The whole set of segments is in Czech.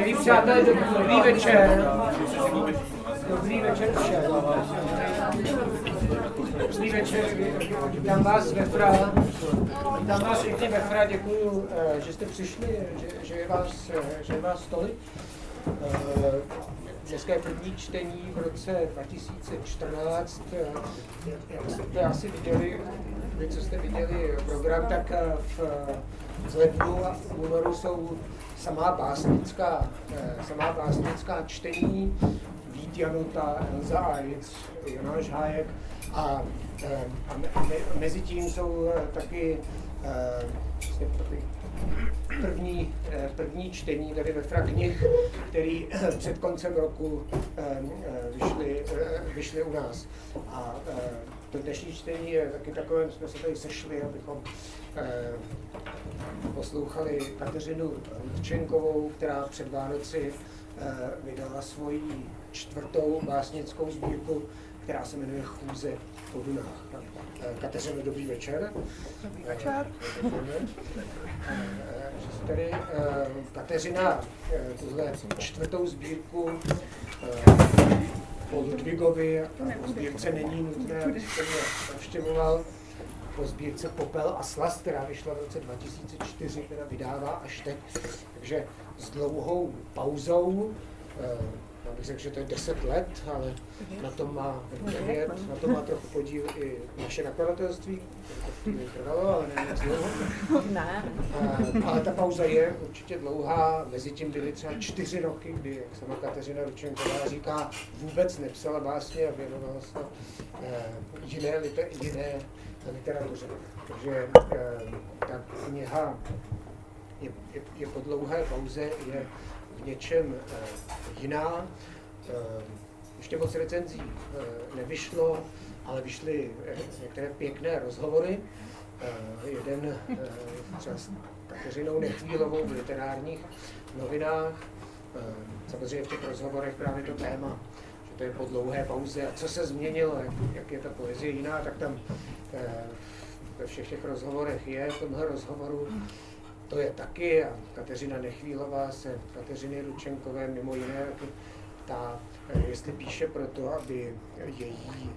Milí přátelé, dobrý večer. Dobrý večer všem. Dobrý večer, vítám vás ve Fra. Vítám vás všichni ve Fra, děkuji, eh, že jste přišli, že, že, je, vás, eh, že je vás tolik. Eh, dneska je první čtení v roce 2014. Jak jste asi viděli, vy, co jste viděli program, tak v, lednu a v únoru jsou samá básnická, samá básnická čtení, Vít Janota, Elza Ajc, Jonáš Hájek a, a, a mezi tím jsou taky vlastně první, první čtení tady ve knih, který před koncem roku vyšly, vyšly u nás. A to dnešní čtení je taky takové, jsme se tady sešli, abychom poslouchali Kateřinu Rudčenkovou, která před Vánoci vydala svoji čtvrtou básnickou sbírku, která se jmenuje Chůze po Dunách. Kateřino, dobrý večer. Dobrý večer. Tady Kateřina tuhle čtvrtou sbírku po Ludvigovi, po sbírce není nutné, abyste mě navštěvoval, po sbírce Popel a slast, která vyšla v roce 2004, která vydává až teď. Takže s dlouhou pauzou já bych řekl, že to je 10 let, ale na tom má 9, na tom má trochu podíl i naše nakladatelství, to trvalo, ale ne moc dlouho. Ne. Ale ta pauza je určitě dlouhá, mezi tím byly třeba čtyři roky, kdy, jak sama Kateřina Ručenková říká, vůbec nepsala básně a věnovala se jiné, liter, jiné literatuře. Takže ta kniha je, je, je po dlouhé pauze, je v něčem jiná. Ještě moc recenzí nevyšlo, ale vyšly některé pěkné rozhovory. Jeden třeba s Kateřinou Nechvílovou v literárních novinách. Samozřejmě v těch rozhovorech právě to téma, to je po dlouhé pauze. A co se změnilo, jak, jak je ta poezie jiná, tak tam ve všech těch rozhovorech je v tomhle rozhovoru to je taky. A Kateřina Nechvílová se Kateřiny Ručenkové mimo jiné ta, jestli píše proto, aby její,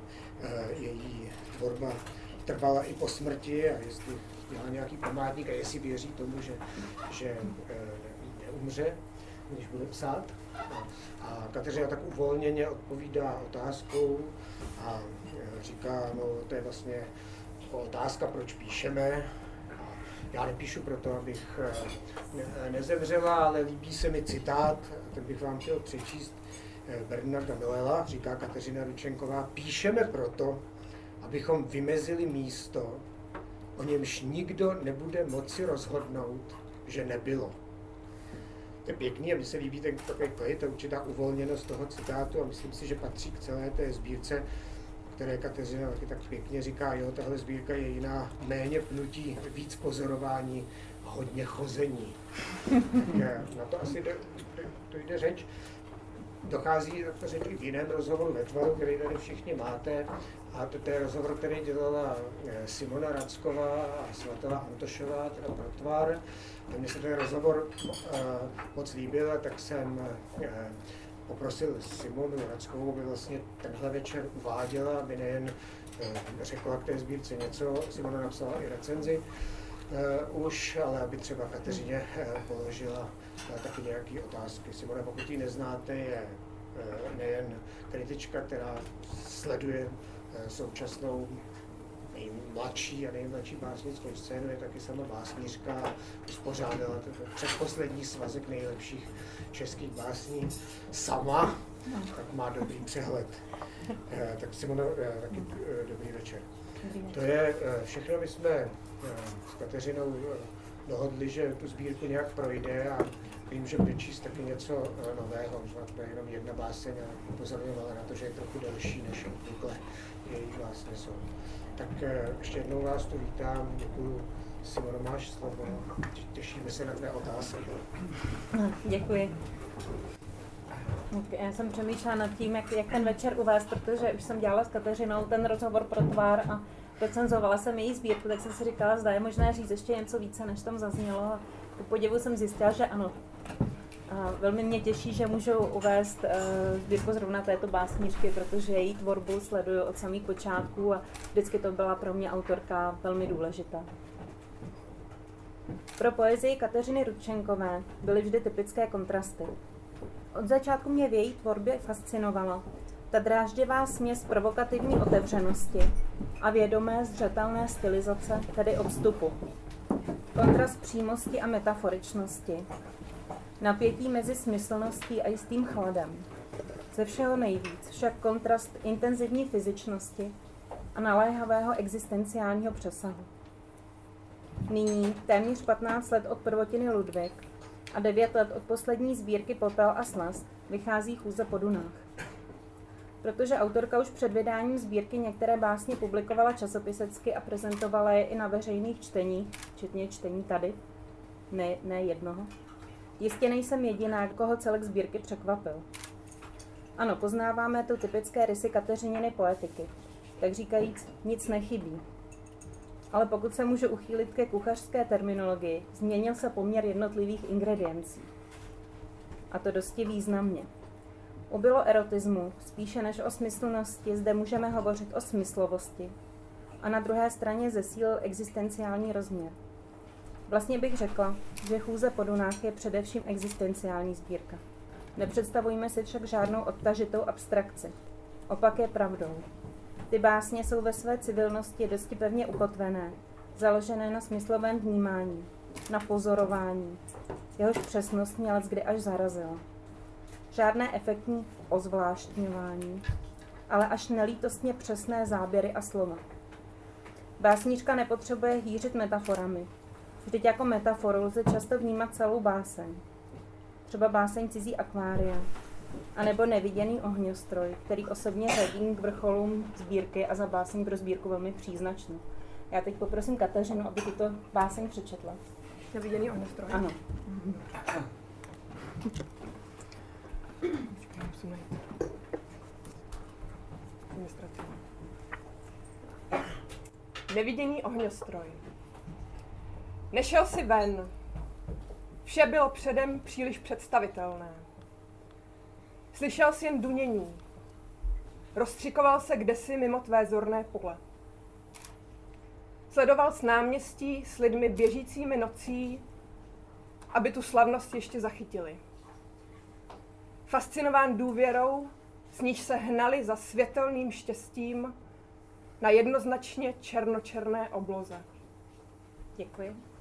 její tvorba trvala i po smrti a jestli dělá nějaký památník a jestli věří tomu, že, že neumře, když bude psát. A Kateřina tak uvolněně odpovídá otázkou a říká, no to je vlastně otázka, proč píšeme, já nepíšu proto, abych eh, nezemřela, ale líbí se mi citát, ten bych vám chtěl přečíst, eh, Bernarda Noela, říká Kateřina Ručenková, píšeme proto, abychom vymezili místo, o němž nikdo nebude moci rozhodnout, že nebylo. To je pěkný a mi se líbí ten takový klid a určitá uvolněnost toho citátu a myslím si, že patří k celé té sbírce které Kateřina taky tak pěkně říká, jo, tahle sbírka je jiná, méně pnutí, víc pozorování, hodně chození. na to asi jde, to jde řeč. Dochází to řeč i v jiném rozhovoru ve tvaru, který tady všichni máte. A to, to je rozhovor, který dělala eh, Simona Racková a Svatova Antošová, teda pro tvar. Mně se ten rozhovor uh, moc líbil, tak jsem uh, poprosil Simonu Rackovou, aby vlastně tenhle večer uváděla, aby nejen eh, řekla k té sbírce něco, Simona napsala i recenzi už, ale aby třeba Kateřině položila taky nějaké otázky. Simona, pokud ji neznáte, je nejen kritička, která sleduje současnou nejmladší a nejmladší básnickou scénu, je taky sama básnířka, uspořádala předposlední svazek nejlepších českých básní sama, tak má dobrý přehled. Eh, tak Simona, eh, taky eh, dobrý večer. To je všechno, my jsme s Kateřinou dohodli, že tu sbírku nějak projde a vím, že bude číst taky něco nového, že to je jenom jedna báseň a upozorňovala na to, že je trochu delší než obvykle její básně jsou. Tak ještě jednou vás tu vítám, děkuji Simono, máš slovo. Těšíme se na tvé otázky. No, děkuji. Já jsem přemýšlela nad tím, jak, jak ten večer uvést, protože už jsem dělala s Kateřinou ten rozhovor pro tvár a recenzovala jsem její sbírku, tak jsem si říkala, zda je možné říct ještě něco více, než tam zaznělo. A ku podivu jsem zjistila, že ano. Velmi mě těší, že můžu uvést sbírku zrovna této básničky, protože její tvorbu sleduju od samých počátků a vždycky to byla pro mě autorka velmi důležitá. Pro poezii Kateřiny Rudčenkové byly vždy typické kontrasty. Od začátku mě v její tvorbě fascinovalo ta dráždivá směs provokativní otevřenosti a vědomé zřetelné stylizace, tedy odstupu. Kontrast přímosti a metaforičnosti. Napětí mezi smyslností a jistým chladem. Ze všeho nejvíc však kontrast intenzivní fyzičnosti a naléhavého existenciálního přesahu. Nyní, téměř 15 let od prvotiny Ludvík a 9 let od poslední sbírky Popel a slast, vychází chůze po Dunách. Protože autorka už před vydáním sbírky některé básně publikovala časopisecky a prezentovala je i na veřejných čteních, včetně čtení tady, ne, ne jednoho. Jistě nejsem jediná, koho celek sbírky překvapil. Ano, poznáváme tu typické rysy Kateřininy poetiky. Tak říkajíc, nic nechybí, ale pokud se může uchýlit ke kuchařské terminologii, změnil se poměr jednotlivých ingrediencí. A to dosti významně. Ubylo erotismu, spíše než o smyslnosti, zde můžeme hovořit o smyslovosti. A na druhé straně zesílil existenciální rozměr. Vlastně bych řekla, že chůze po Dunách je především existenciální sbírka. Nepředstavujme si však žádnou odtažitou abstrakci. Opak je pravdou. Ty básně jsou ve své civilnosti dosti pevně ukotvené, založené na smyslovém vnímání, na pozorování. Jehož přesnost mě kdy až zarazila. Žádné efektní ozvláštňování, ale až nelítostně přesné záběry a slova. Básníčka nepotřebuje hýřit metaforami. Vždyť jako metaforu lze často vnímat celou báseň. Třeba báseň cizí akvária, a nebo neviděný ohňostroj, který osobně řadím k vrcholům sbírky a za báseň pro sbírku velmi příznačný. Já teď poprosím Kateřinu, aby tuto báseň přečetla. Neviděný ohňostroj? Ano. Neviděný ohňostroj. Nešel si ven. Vše bylo předem příliš představitelné. Slyšel jsi jen dunění. Rozstřikoval se kdesi mimo tvé zorné pole. Sledoval s náměstí s lidmi běžícími nocí, aby tu slavnost ještě zachytili. Fascinován důvěrou, s níž se hnali za světelným štěstím na jednoznačně černočerné obloze. Děkuji.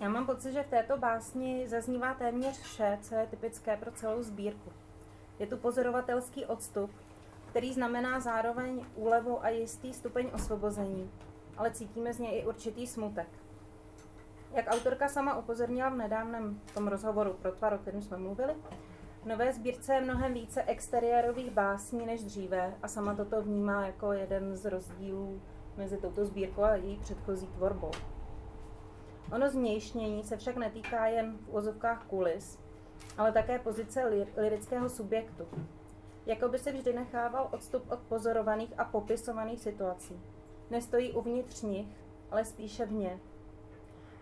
Já mám pocit, že v této básni zaznívá téměř vše, co je typické pro celou sbírku. Je tu pozorovatelský odstup, který znamená zároveň úlevu a jistý stupeň osvobození, ale cítíme z něj i určitý smutek. Jak autorka sama upozornila v nedávném tom rozhovoru pro tvar, o kterém jsme mluvili, v nové sbírce je mnohem více exteriérových básní než dříve a sama toto vnímá jako jeden z rozdílů mezi touto sbírkou a její předchozí tvorbou. Ono změjšnění se však netýká jen v úzovkách kulis, ale také pozice lirického subjektu. Jakoby se vždy nechával odstup od pozorovaných a popisovaných situací. Nestojí uvnitř nich, ale spíše v ně.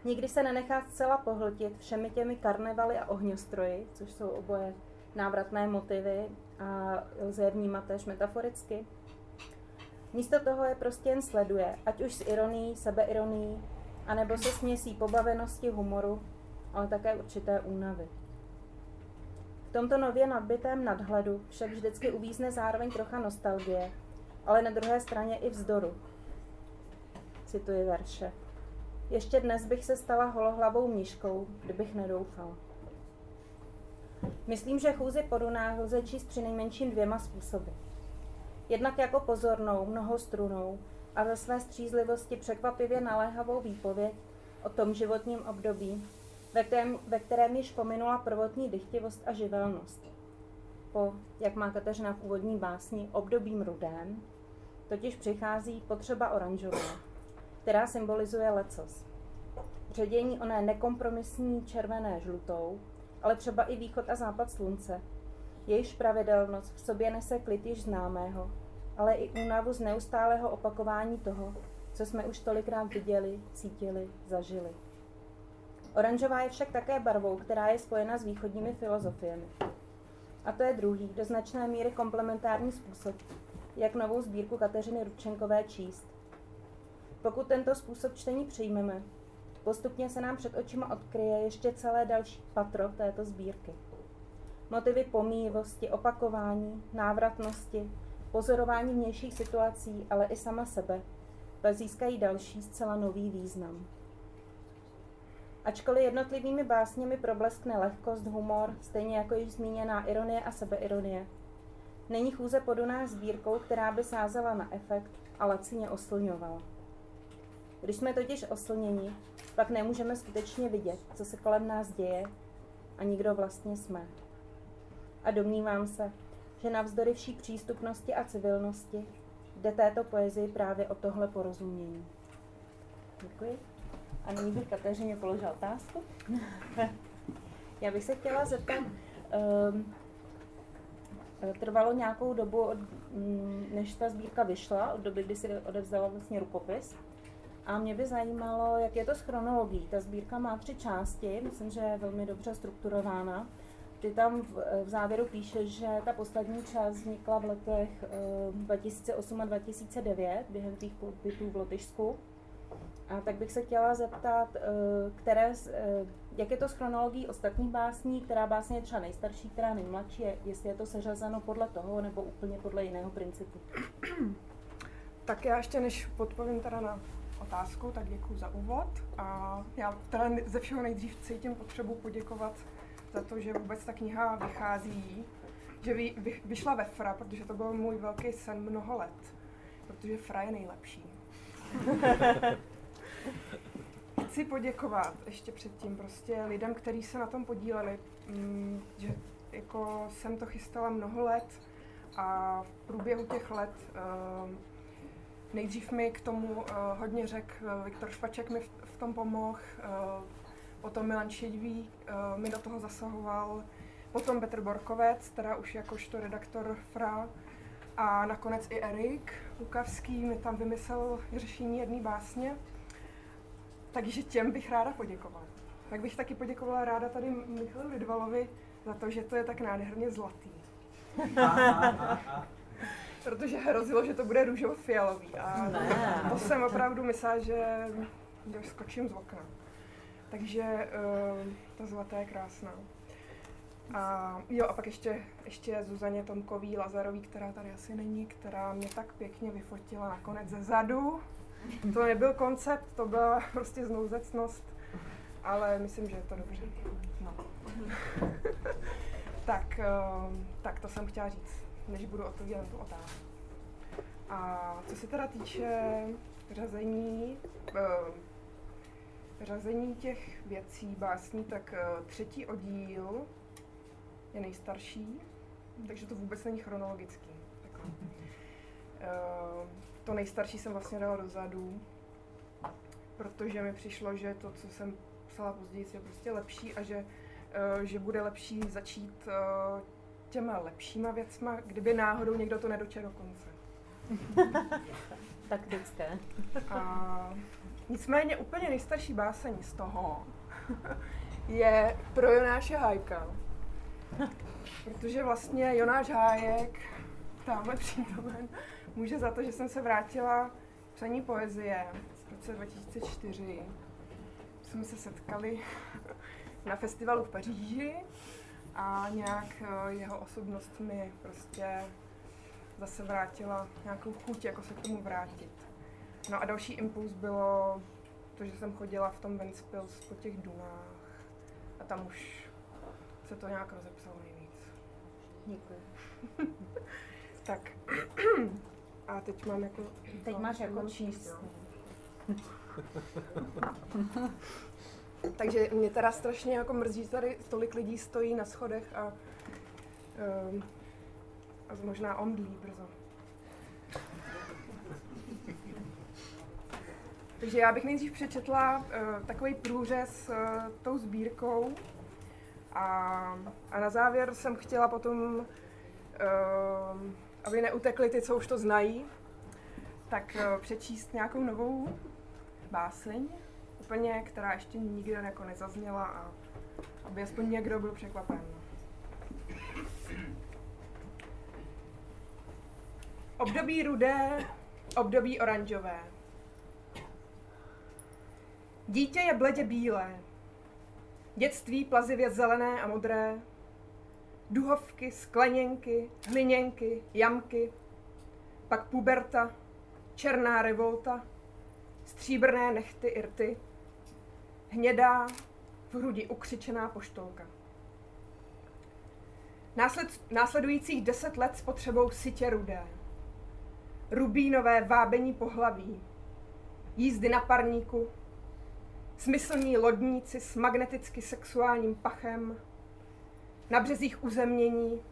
Nikdy se nenechá zcela pohltit všemi těmi karnevaly a ohňostroji, což jsou oboje návratné motivy a lze je vnímat též metaforicky. Místo toho je prostě jen sleduje, ať už s ironií, sebeironií, anebo se směsí pobavenosti humoru, ale také určité únavy. V tomto nově nabitém nadhledu však vždycky uvízne zároveň trocha nostalgie, ale na druhé straně i vzdoru. Cituji verše. Ještě dnes bych se stala holohlavou míškou, kdybych nedoufal. Myslím, že chůzi po Dunách lze číst při nejmenším dvěma způsoby. Jednak jako pozornou, mnohostrunou, a ve své střízlivosti překvapivě naléhavou výpověď o tom životním období, ve kterém, ve kterém již pominula prvotní dychtivost a živelnost. Po, jak má Kateřina v úvodní básni, obdobím rudém, totiž přichází potřeba oranžové, která symbolizuje lecos. Ředění oné nekompromisní červené žlutou, ale třeba i východ a západ slunce, jejíž pravidelnost v sobě nese klid již známého, ale i únavu z neustálého opakování toho, co jsme už tolikrát viděli, cítili, zažili. Oranžová je však také barvou, která je spojena s východními filozofiemi. A to je druhý, do značné míry komplementární způsob, jak novou sbírku Kateřiny Rubčenkové číst. Pokud tento způsob čtení přijmeme, postupně se nám před očima odkryje ještě celé další patro této sbírky. Motivy pomíjivosti, opakování, návratnosti, pozorování vnějších situací, ale i sama sebe, pak získají další zcela nový význam. Ačkoliv jednotlivými básněmi probleskne lehkost, humor, stejně jako již zmíněná ironie a sebeironie, není chůze poduná sbírkou, která by sázela na efekt a lacině oslňovala. Když jsme totiž oslněni, pak nemůžeme skutečně vidět, co se kolem nás děje a nikdo vlastně jsme. A domnívám se, že navzdory vší přístupnosti a civilnosti jde této poezii právě o tohle porozumění. Děkuji. A nyní bych Kateřině položila otázku. Já bych se chtěla zeptat, um, trvalo nějakou dobu, od, mm, než ta sbírka vyšla, od doby, kdy si odevzdala vlastně rukopis. A mě by zajímalo, jak je to s chronologií. Ta sbírka má tři části, myslím, že je velmi dobře strukturována. Ty tam v, v závěru píše, že ta poslední část vznikla v letech 2008 a 2009 během těch pobytů v Lotyšsku. A tak bych se chtěla zeptat, eh, které, eh, jak je to s chronologií ostatních básní, která básně je třeba nejstarší, která nejmladší, jestli je to seřazeno podle toho nebo úplně podle jiného principu. Tak já ještě než podpovím teda na otázku, tak děkuji za úvod. A já teda ze všeho nejdřív cítím potřebu poděkovat za to, že vůbec ta kniha vychází, že vy, vy, vyšla ve FRA, protože to byl můj velký sen mnoho let, protože FRA je nejlepší. Chci poděkovat ještě předtím prostě lidem, kteří se na tom podíleli, mm, že jako jsem to chystala mnoho let a v průběhu těch let uh, nejdřív mi k tomu uh, hodně řekl Viktor Špaček mi v, v tom pomohl, uh, potom Milan Šedivý uh, mi do toho zasahoval, potom Petr Borkovec, teda už jakožto redaktor FRA, a nakonec i Erik Lukavský mi tam vymyslel řešení jedné básně. Takže těm bych ráda poděkovala. Tak bych taky poděkovala ráda tady Michalu Lidvalovi za to, že to je tak nádherně zlatý. Protože hrozilo, že to bude růžovo-fialový. A to jsem opravdu myslela, že, že skočím z okna. Takže uh, ta zlatá je krásná. A jo, a pak ještě, ještě Zuzaně Tomkový Lazarový, která tady asi není, která mě tak pěkně vyfotila nakonec ze zadu. To nebyl koncept, to byla prostě znouzecnost, ale myslím, že je to dobře. No. tak, ehm, tak to jsem chtěla říct, než budu odpovídat na tu otázku. A co se teda týče řazení, ehm, řazení těch věcí, básní, tak eh, třetí oddíl je nejstarší, takže to vůbec není chronologický. Uh, to nejstarší jsem vlastně dala dozadu, protože mi přišlo, že to, co jsem psala později, je prostě lepší a že, uh, že bude lepší začít těma lepšíma věcma, kdyby náhodou někdo to nedočel do konce. Taktické. A nicméně úplně nejstarší báseň z toho je pro Jonáše Hajka. Protože vlastně Jonáš Hájek, tamhle přítomen, může za to, že jsem se vrátila k psaní poezie v roce 2004. Jsme se setkali na festivalu v Paříži a nějak eh, jeho osobnost mi prostě zase vrátila nějakou chuť, jako se k tomu vrátit. No a další impuls bylo to, že jsem chodila v tom Ventspils po těch dunách a tam už se to nějak rozepsalo nejvíc. Děkuji. tak. A teď mám jako... Teď máš jako číst. Takže mě teda strašně jako mrzí, že tady tolik lidí stojí na schodech a, um, a možná omdlí brzo. Takže já bych nejdřív přečetla uh, takový průřez uh, tou sbírkou, a, a na závěr jsem chtěla potom, uh, aby neutekli ty, co už to znají, tak uh, přečíst nějakou novou báseň, úplně, která ještě nikdy jako nezazněla a aby aspoň někdo byl překvapen. Období rudé, období oranžové. Dítě je bledě bílé. Dětství plazivě zelené a modré. Duhovky, skleněnky, hliněnky, jamky. Pak puberta, černá revolta, stříbrné nechty irty, hnědá, v hrudi ukřičená poštolka. Násled, následujících deset let s potřebou sitě rudé. Rubínové vábení pohlaví, jízdy na parníku, smyslní lodníci s magneticky sexuálním pachem, na březích uzemnění,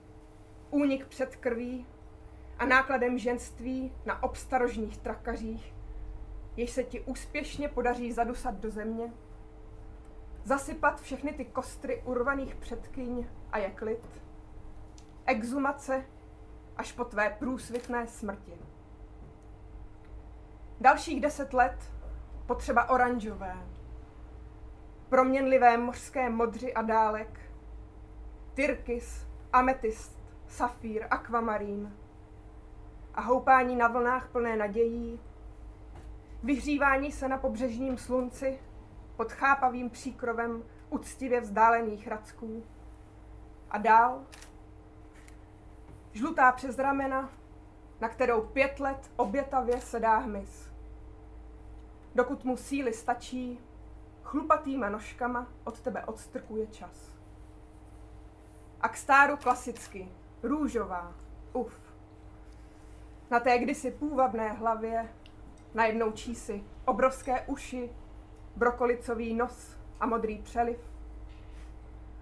únik před krví. A nákladem ženství na obstarožních trakařích, jež se ti úspěšně podaří zadusat do země, zasypat všechny ty kostry urvaných předkyň a je klid, exumace až po tvé průsvitné smrti. Dalších deset let potřeba oranžové, proměnlivé mořské modři a dálek, tyrkis, ametist, safír, akvamarín. A houpání na vlnách plné nadějí, vyhřívání se na pobřežním slunci pod chápavým příkrovem uctivě vzdálených racků a dál žlutá přes ramena, na kterou pět let obětavě sedá hmyz. Dokud mu síly stačí, chlupatýma nožkama od tebe odstrkuje čas. A k stáru klasicky, růžová, uf. Na té kdysi půvabné hlavě najednou čísi obrovské uši, brokolicový nos a modrý přeliv.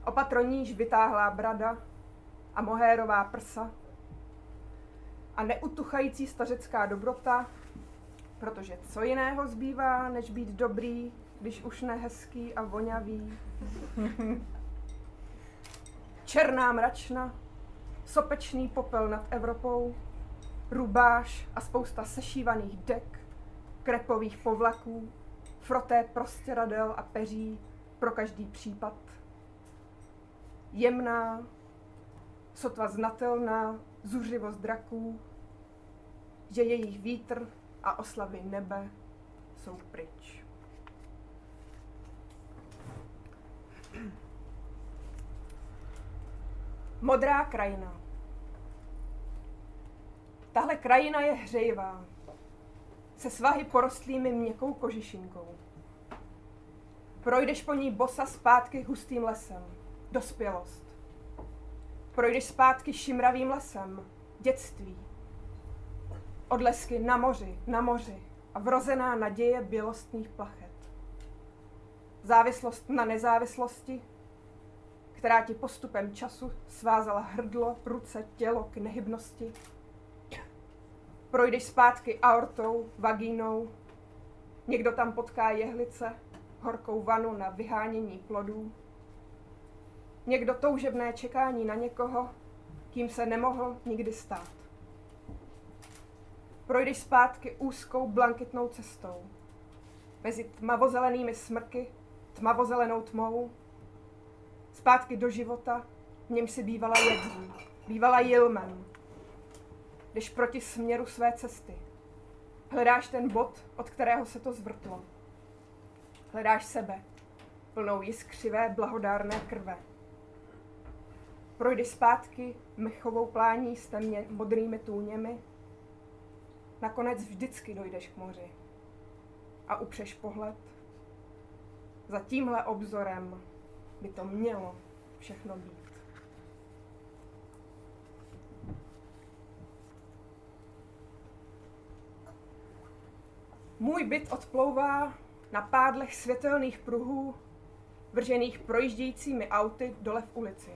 Opatroníž vytáhlá brada a mohérová prsa a neutuchající stařecká dobrota, protože co jiného zbývá, než být dobrý, když už nehezký a vonavý. Černá mračna, sopečný popel nad Evropou, rubáš a spousta sešívaných dek, krepových povlaků, froté prostěradel a peří pro každý případ. Jemná, sotva znatelná zuřivost draků, že jejich vítr a oslavy nebe jsou pryč. Modrá krajina. Tahle krajina je hřejivá, se svahy porostlými měkkou kožišinkou. Projdeš po ní bosa zpátky hustým lesem, dospělost. Projdeš zpátky šimravým lesem, dětství. Odlesky na moři, na moři a vrozená naděje bělostných plachet. Závislost na nezávislosti, která ti postupem času svázala hrdlo, ruce, tělo k nehybnosti. Projdeš zpátky aortou, vagínou, někdo tam potká jehlice, horkou vanu na vyhánění plodů. Někdo toužebné čekání na někoho, kým se nemohl nikdy stát. Projdeš zpátky úzkou blankitnou cestou. Mezi tmavozelenými smrky, tmavozelenou tmou, zpátky do života, v něm si bývala jední, bývala jilmem. Jdeš proti směru své cesty. Hledáš ten bod, od kterého se to zvrtlo. Hledáš sebe, plnou jiskřivé, blahodárné krve. Projdeš zpátky mechovou plání s temně modrými tůněmi. Nakonec vždycky dojdeš k moři a upřeš pohled. Za tímhle obzorem by to mělo všechno být. Můj byt odplouvá na pádlech světelných pruhů, vržených projíždějícími auty dole v ulici.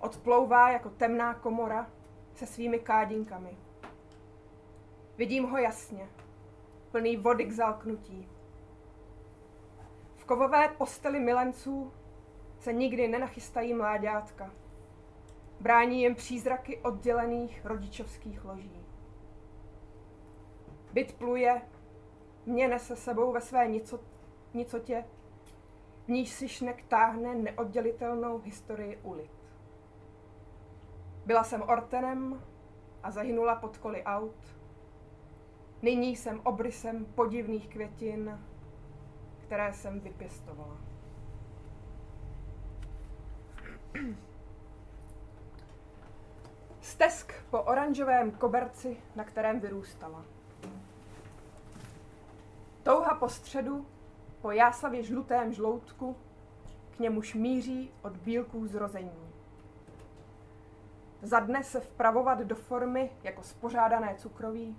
Odplouvá jako temná komora se svými kádinkami. Vidím ho jasně, plný vody k zalknutí. V kovové posteli milenců se nikdy nenachystají mláďátka. Brání jim přízraky oddělených rodičovských loží. Byt pluje, mě nese sebou ve své nico, nicotě, v níž si šnek táhne neoddělitelnou historii ulit. Byla jsem ortenem a zahynula pod koli aut. Nyní jsem obrysem podivných květin, které jsem vypěstovala. Stesk po oranžovém koberci, na kterém vyrůstala. Touha po středu, po jásavě žlutém žloutku, k němuž míří od bílků zrození. Za dne se vpravovat do formy jako spořádané cukroví,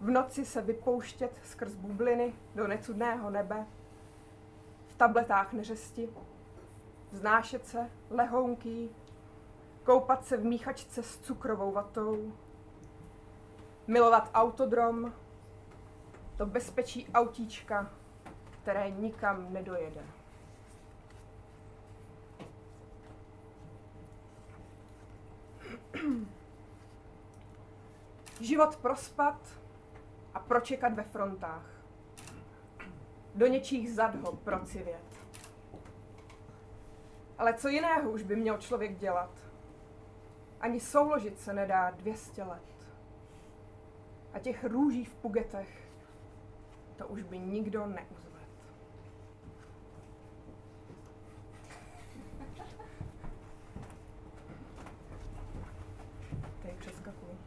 v noci se vypouštět skrz bubliny do necudného nebe, v tabletách neřesti, vznášet se lehounký, koupat se v míchačce s cukrovou vatou, milovat autodrom, to bezpečí autíčka, které nikam nedojede. Život prospat a pročekat ve frontách. Do něčích zad ho procivět. Ale co jiného už by měl člověk dělat? Ani souložit se nedá 200 let. A těch růží v pugetech, to už by nikdo neuzvedl. Tady přeskakuju.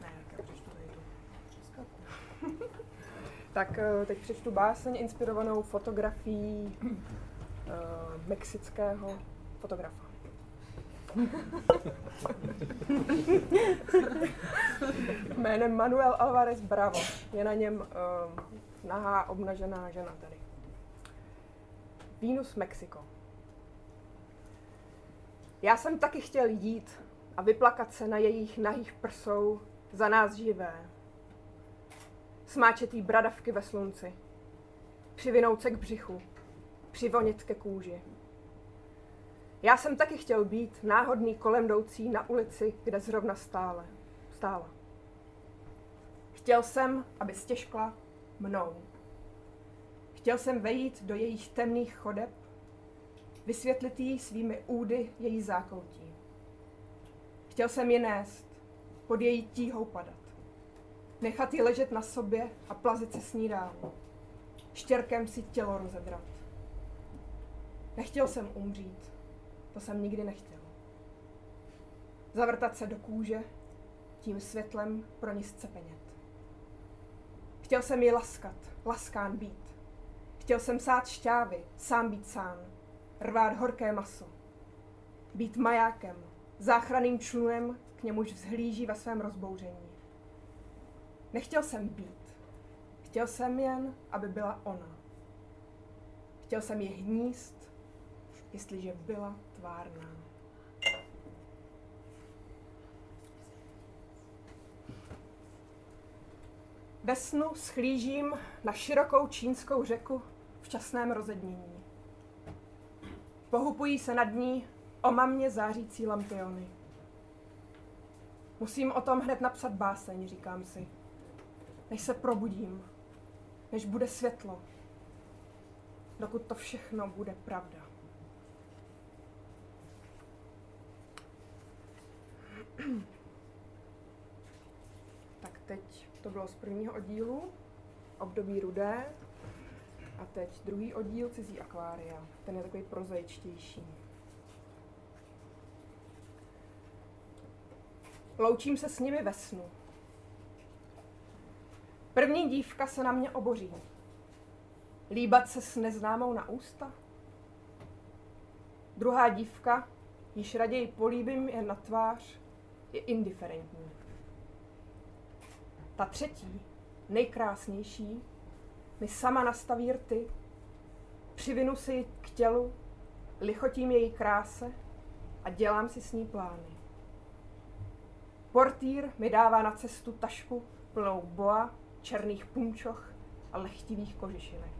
Ne, tak já přečtu tady tu. Přeskakuju. Tak eh, teď přečtu báseň inspirovanou fotografií uh, mexického fotografa. Jménem Manuel Alvarez Bravo. Je na něm uh, nahá obnažená žena tady. Venus Mexico. Já jsem taky chtěl jít a vyplakat se na jejich nahých prsou za nás živé. Smáčetý bradavky ve slunci. Přivinout se k břichu. Přivonit ke kůži. Já jsem taky chtěl být náhodný kolem jdoucí na ulici, kde zrovna stále, stála. Chtěl jsem, aby stěžkla mnou. Chtěl jsem vejít do jejich temných chodeb, vysvětlit jí svými údy její zákoutí. Chtěl jsem je nést, pod její tíhou padat. Nechat ji ležet na sobě a plazit se s ní dál. Štěrkem si tělo rozedrat. Nechtěl jsem umřít. To jsem nikdy nechtěl. Zavrtat se do kůže, tím světlem pro ní scepenět. Chtěl jsem ji laskat, laskán být. Chtěl jsem sát šťávy, sám být sám, rvát horké maso. Být majákem, záchranným člunem, k němuž vzhlíží ve svém rozbouření. Nechtěl jsem být. Chtěl jsem jen, aby byla ona. Chtěl jsem ji hníst, jestliže byla tvárná. Ve snu schlížím na širokou čínskou řeku v časném rozednění. Pohupují se nad ní omamně zářící lampiony. Musím o tom hned napsat báseň, říkám si. Než se probudím, než bude světlo, dokud to všechno bude pravda. tak teď to bylo z prvního oddílu, období rudé, a teď druhý oddíl Cizí akvária. Ten je takový prozaičtější. Loučím se s nimi ve snu. První dívka se na mě oboří. Líbat se s neznámou na ústa? Druhá dívka, již raději políbím jen na tvář, je indiferentní. Ta třetí, nejkrásnější, mi sama nastaví rty, přivinu si ji k tělu, lichotím její kráse a dělám si s ní plány. Portýr mi dává na cestu tašku plnou boa, černých punčoch a lechtivých kožišinek.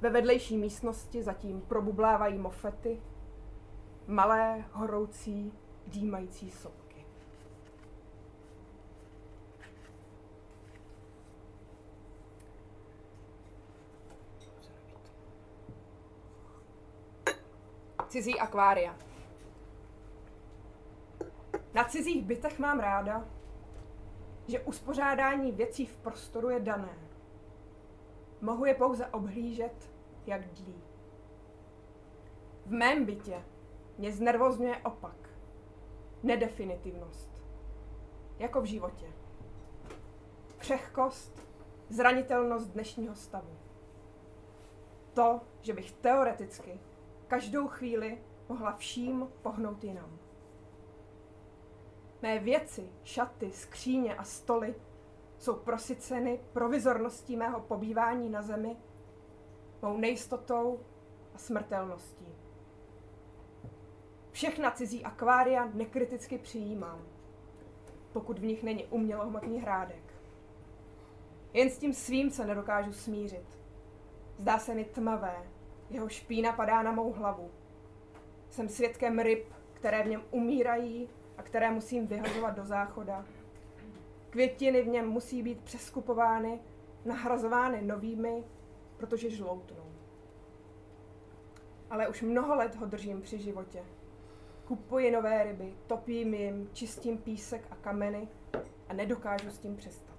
Ve vedlejší místnosti zatím probublávají mofety, malé, horoucí, dýmající sopky. Cizí akvária. Na cizích bytech mám ráda, že uspořádání věcí v prostoru je dané. Mohu je pouze obhlížet, jak dlí. V mém bytě mě znervozňuje opak. Nedefinitivnost. Jako v životě. Křehkost, zranitelnost dnešního stavu. To, že bych teoreticky každou chvíli mohla vším pohnout jinam. Mé věci, šaty, skříně a stoly jsou prosyceny provizorností mého pobývání na zemi, mou nejistotou a smrtelností. Všechna cizí akvária nekriticky přijímám, pokud v nich není umělohmotný hrádek. Jen s tím svým se nedokážu smířit. Zdá se mi tmavé, jeho špína padá na mou hlavu. Jsem svědkem ryb, které v něm umírají a které musím vyhazovat do záchoda. Květiny v něm musí být přeskupovány, nahrazovány novými, protože žloutnou. Ale už mnoho let ho držím při životě. Kupuji nové ryby, topím jim, čistím písek a kameny a nedokážu s tím přestat.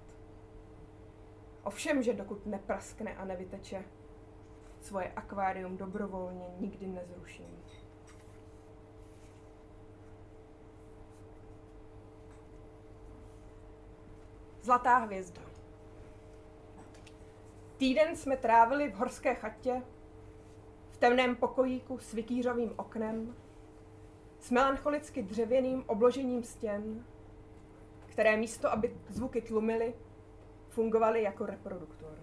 Ovšem, že dokud nepraskne a nevyteče, svoje akvárium dobrovolně nikdy nezruším. Zlatá hvězda. Týden jsme trávili v horské chatě, v temném pokojíku s vikýřovým oknem, s melancholicky dřevěným obložením stěn, které místo, aby zvuky tlumily, fungovaly jako reproduktor.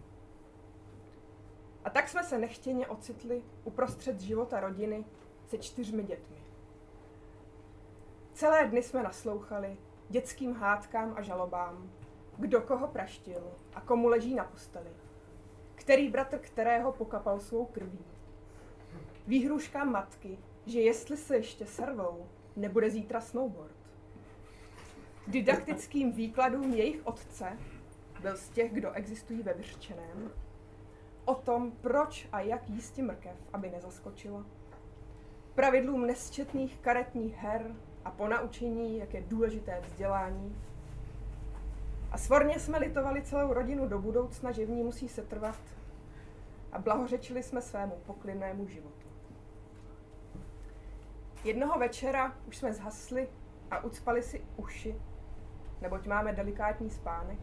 A tak jsme se nechtěně ocitli uprostřed života rodiny se čtyřmi dětmi. Celé dny jsme naslouchali dětským hádkám a žalobám, kdo koho praštil a komu leží na posteli, který bratr kterého pokapal svou krví. Výhruška matky, že jestli se ještě servou, nebude zítra snowboard. Didaktickým výkladům jejich otce byl z těch, kdo existují ve Vyřčeném, o tom, proč a jak jísti mrkev, aby nezaskočila. Pravidlům nesčetných karetních her a ponaučení, jak je důležité vzdělání. A svorně jsme litovali celou rodinu do budoucna, že v ní musí se trvat a blahořečili jsme svému poklidnému životu. Jednoho večera už jsme zhasli a ucpali si uši, neboť máme delikátní spánek,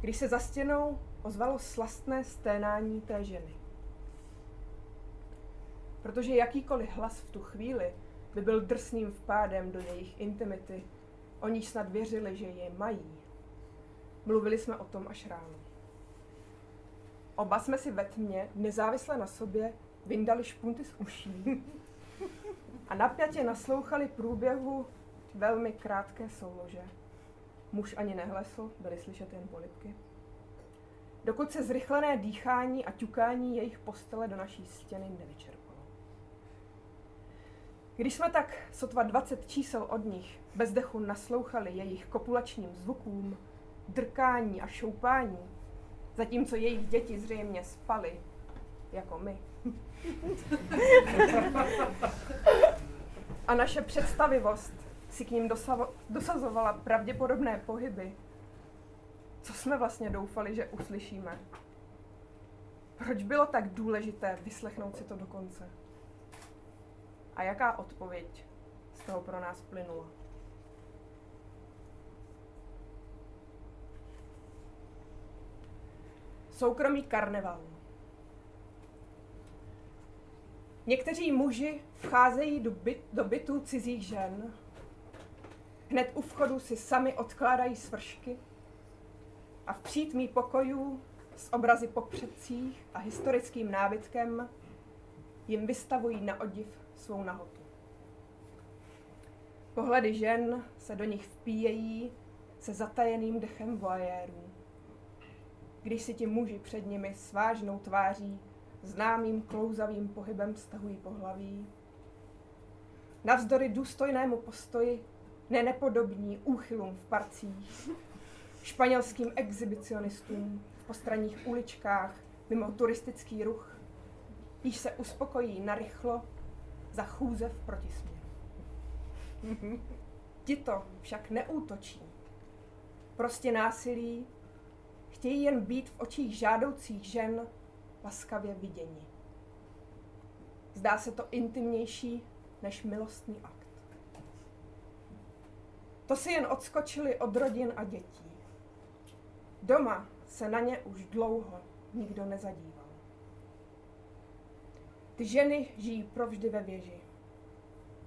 když se za stěnou ozvalo slastné sténání té ženy. Protože jakýkoliv hlas v tu chvíli by byl drsným vpádem do jejich intimity, oni snad věřili, že je mají. Mluvili jsme o tom až ráno. Oba jsme si ve tmě, nezávisle na sobě, vyndali špunty z uší a napjatě naslouchali průběhu velmi krátké soulože. Muž ani nehlesl, byly slyšet jen polipky dokud se zrychlené dýchání a ťukání jejich postele do naší stěny nevyčerpalo. Když jsme tak sotva 20 čísel od nich bez dechu naslouchali jejich kopulačním zvukům, drkání a šoupání, zatímco jejich děti zřejmě spaly, jako my. a naše představivost si k ním dosazovala pravděpodobné pohyby, co jsme vlastně doufali, že uslyšíme? Proč bylo tak důležité vyslechnout si to do konce? A jaká odpověď z toho pro nás plynula? Soukromý karneval. Někteří muži vcházejí do, byt, do bytů cizích žen. Hned u vchodu si sami odkládají svršky a v přítmí pokojů s obrazy po předcích a historickým nábytkem jim vystavují na odiv svou nahotu. Pohledy žen se do nich vpíjejí se zatajeným dechem voajérů. Když si ti muži před nimi s vážnou tváří, známým klouzavým pohybem stahují pohlaví, navzdory důstojnému postoji nenepodobní úchylům v parcích, španělským exhibicionistům v postranních uličkách mimo turistický ruch, již se uspokojí narychlo za chůze v protisměru. Tito však neútočí. Prostě násilí chtějí jen být v očích žádoucích žen laskavě viděni. Zdá se to intimnější než milostný akt. To si jen odskočili od rodin a dětí. Doma se na ně už dlouho nikdo nezadíval. Ty ženy žijí provždy ve věži.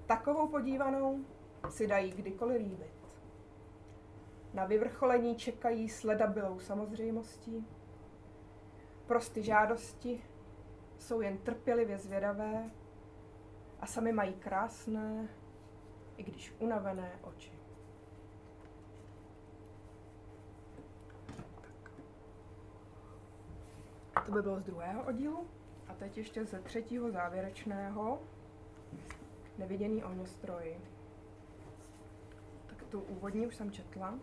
Takovou podívanou si dají kdykoliv líbit. Na vyvrcholení čekají sledabilou samozřejmostí. Prosty žádosti jsou jen trpělivě zvědavé a sami mají krásné, i když unavené oči. To by bylo z druhého oddílu. A teď ještě ze třetího závěrečného. Neviděný ohňostroj. Tak tu úvodní už jsem četla.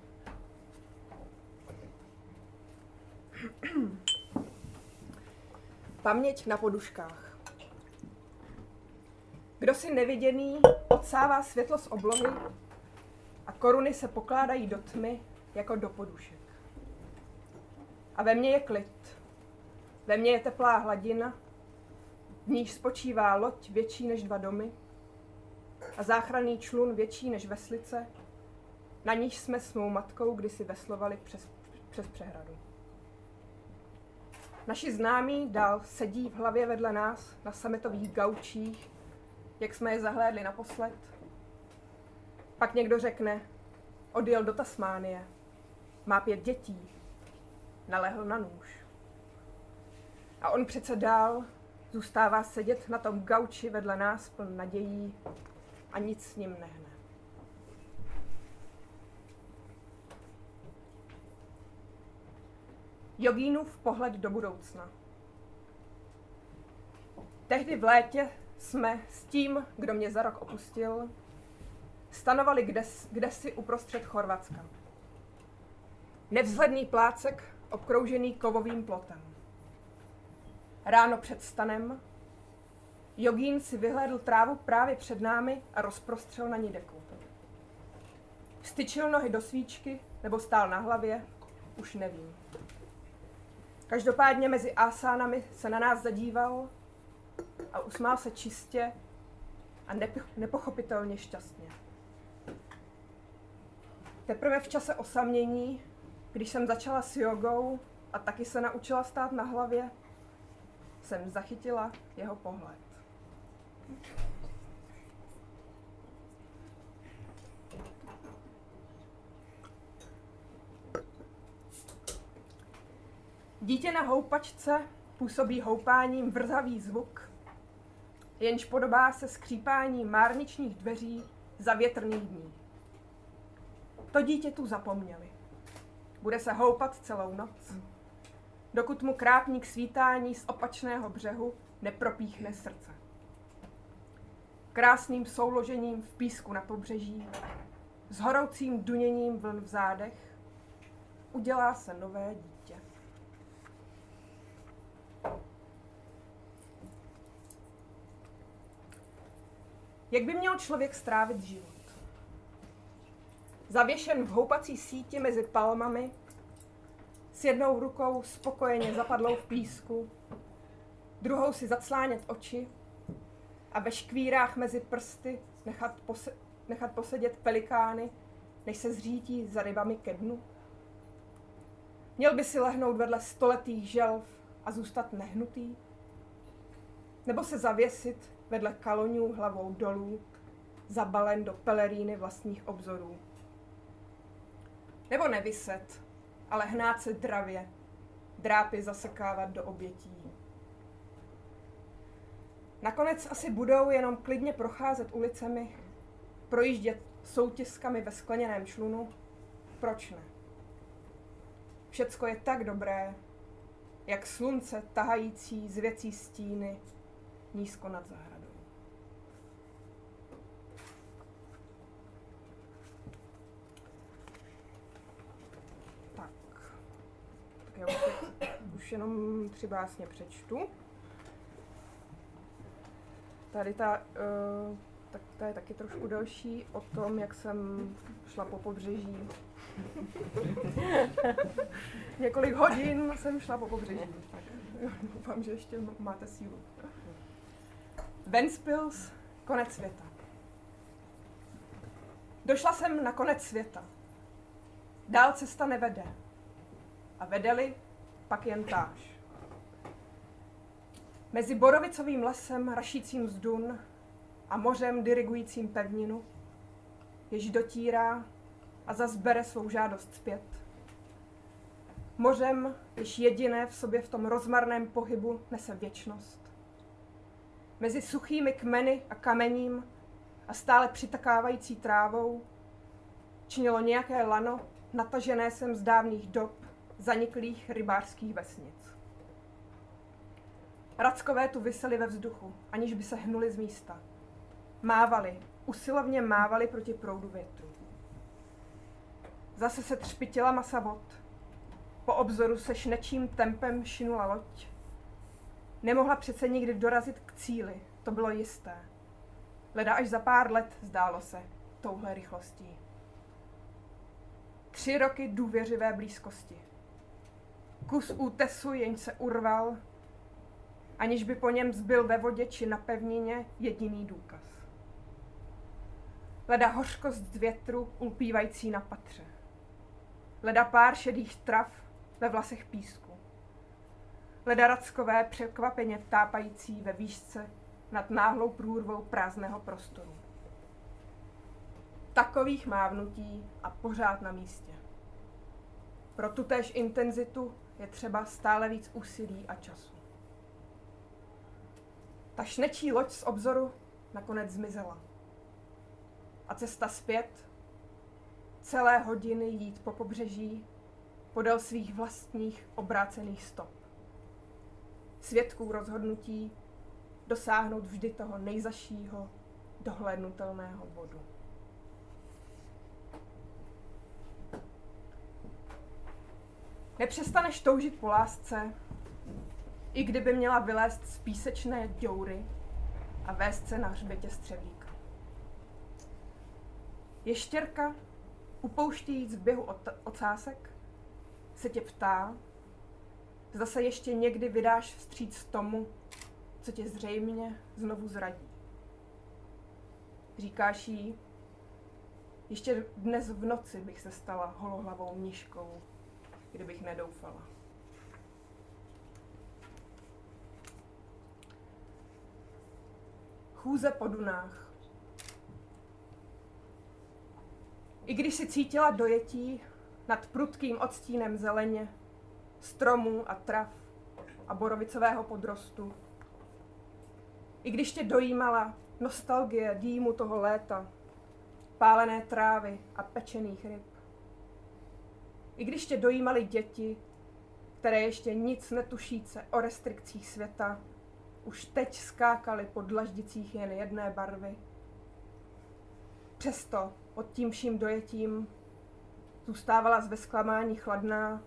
Paměť na poduškách. Kdo si neviděný odsává světlo z oblohy a koruny se pokládají do tmy jako do podušek. A ve mně je klid. Ve mně je teplá hladina, v níž spočívá loď větší než dva domy a záchranný člun větší než veslice, na níž jsme s mou matkou kdysi veslovali přes, přes přehradu. Naši známí dál sedí v hlavě vedle nás na sametových gaučích, jak jsme je zahlédli naposled. Pak někdo řekne, odjel do Tasmánie, má pět dětí, nalehl na nůž. A on přece dál zůstává sedět na tom gauči vedle nás pln nadějí a nic s ním nehne. Jogínův pohled do budoucna. Tehdy v létě jsme s tím, kdo mě za rok opustil, stanovali kde, si uprostřed Chorvatska. Nevzhledný plácek obkroužený kovovým plotem. Ráno před stanem Jogín si vyhlédl trávu právě před námi a rozprostřel na ní deku. Vstyčil nohy do svíčky nebo stál na hlavě, už nevím. Každopádně mezi asánami se na nás zadíval a usmál se čistě a nepochopitelně šťastně. Teprve v čase osamění, když jsem začala s jogou a taky se naučila stát na hlavě, jsem zachytila jeho pohled. Dítě na houpačce působí houpáním vrzavý zvuk, jenž podobá se skřípání márničních dveří za větrných dní. To dítě tu zapomněli. Bude se houpat celou noc, dokud mu krápník svítání z opačného břehu nepropíchne srdce. Krásným souložením v písku na pobřeží, s horoucím duněním vln v zádech, udělá se nové dítě. Jak by měl člověk strávit život? Zavěšen v houpací síti mezi palmami, s jednou rukou spokojeně zapadlou v písku, druhou si zaclánět oči a ve škvírách mezi prsty nechat, pose- nechat posedět pelikány, než se zřítí za rybami ke dnu? Měl by si lehnout vedle stoletých želv a zůstat nehnutý? Nebo se zavěsit vedle kaloňů hlavou dolů, zabalen do peleríny vlastních obzorů? Nebo nevyset, ale hnát se dravě, drápy zasekávat do obětí. Nakonec asi budou jenom klidně procházet ulicemi, projíždět soutiskami ve skleněném člunu. Proč ne? Všecko je tak dobré, jak slunce tahající z věcí stíny nízko nad zahradou. Já už, už jenom tři básně přečtu. Tady ta, uh, tak ta je taky trošku delší o tom, jak jsem šla po pobřeží. Několik hodin jsem šla po pobřeží. Doufám, že ještě máte sílu. Ventspils, konec světa. Došla jsem na konec světa. Dál cesta nevede. A vedeli pak jen táž. Mezi borovicovým lesem rašícím z dun a mořem dirigujícím pevninu, jež dotírá a zazbere svou žádost zpět. Mořem, jež jediné v sobě v tom rozmarném pohybu nese věčnost. Mezi suchými kmeny a kamením a stále přitakávající trávou činilo nějaké lano, natažené sem z dávných dob zaniklých rybářských vesnic. Rackové tu vysely ve vzduchu, aniž by se hnuli z místa. Mávali, usilovně mávali proti proudu větru. Zase se třpitila masa vod. Po obzoru se šnečím tempem šinula loď. Nemohla přece nikdy dorazit k cíli, to bylo jisté. Leda až za pár let zdálo se touhle rychlostí. Tři roky důvěřivé blízkosti. Kus útesu jen se urval, aniž by po něm zbyl ve vodě či na pevnině jediný důkaz. Leda hořkost z větru ulpívající na patře. Leda pár šedých trav ve vlasech písku. Leda rackové překvapeně vtápající ve výšce nad náhlou průrvou prázdného prostoru. Takových mávnutí a pořád na místě. Pro tutéž intenzitu je třeba stále víc úsilí a času. Ta šnečí loď z obzoru nakonec zmizela. A cesta zpět, celé hodiny jít po pobřeží, podél svých vlastních obrácených stop. Svědků rozhodnutí dosáhnout vždy toho nejzašího, dohlédnutelného bodu. Nepřestaneš toužit po lásce, i kdyby měla vylézt z písečné děury a vést se na hřbětě střevíka. Ještěrka, upouštějíc v běhu ocásek, se tě ptá, zda se ještě někdy vydáš vstříc tomu, co tě zřejmě znovu zradí. Říkáš jí, ještě dnes v noci bych se stala holohlavou mniškou, kdybych nedoufala. Chůze po dunách. I když si cítila dojetí nad prudkým odstínem zeleně, stromů a trav a borovicového podrostu, i když tě dojímala nostalgie dýmu toho léta, pálené trávy a pečených ryb. I když tě dojímali děti, které ještě nic netušíce o restrikcích světa, už teď skákali po dlaždicích jen jedné barvy. Přesto pod tím vším dojetím zůstávala z zklamání chladná,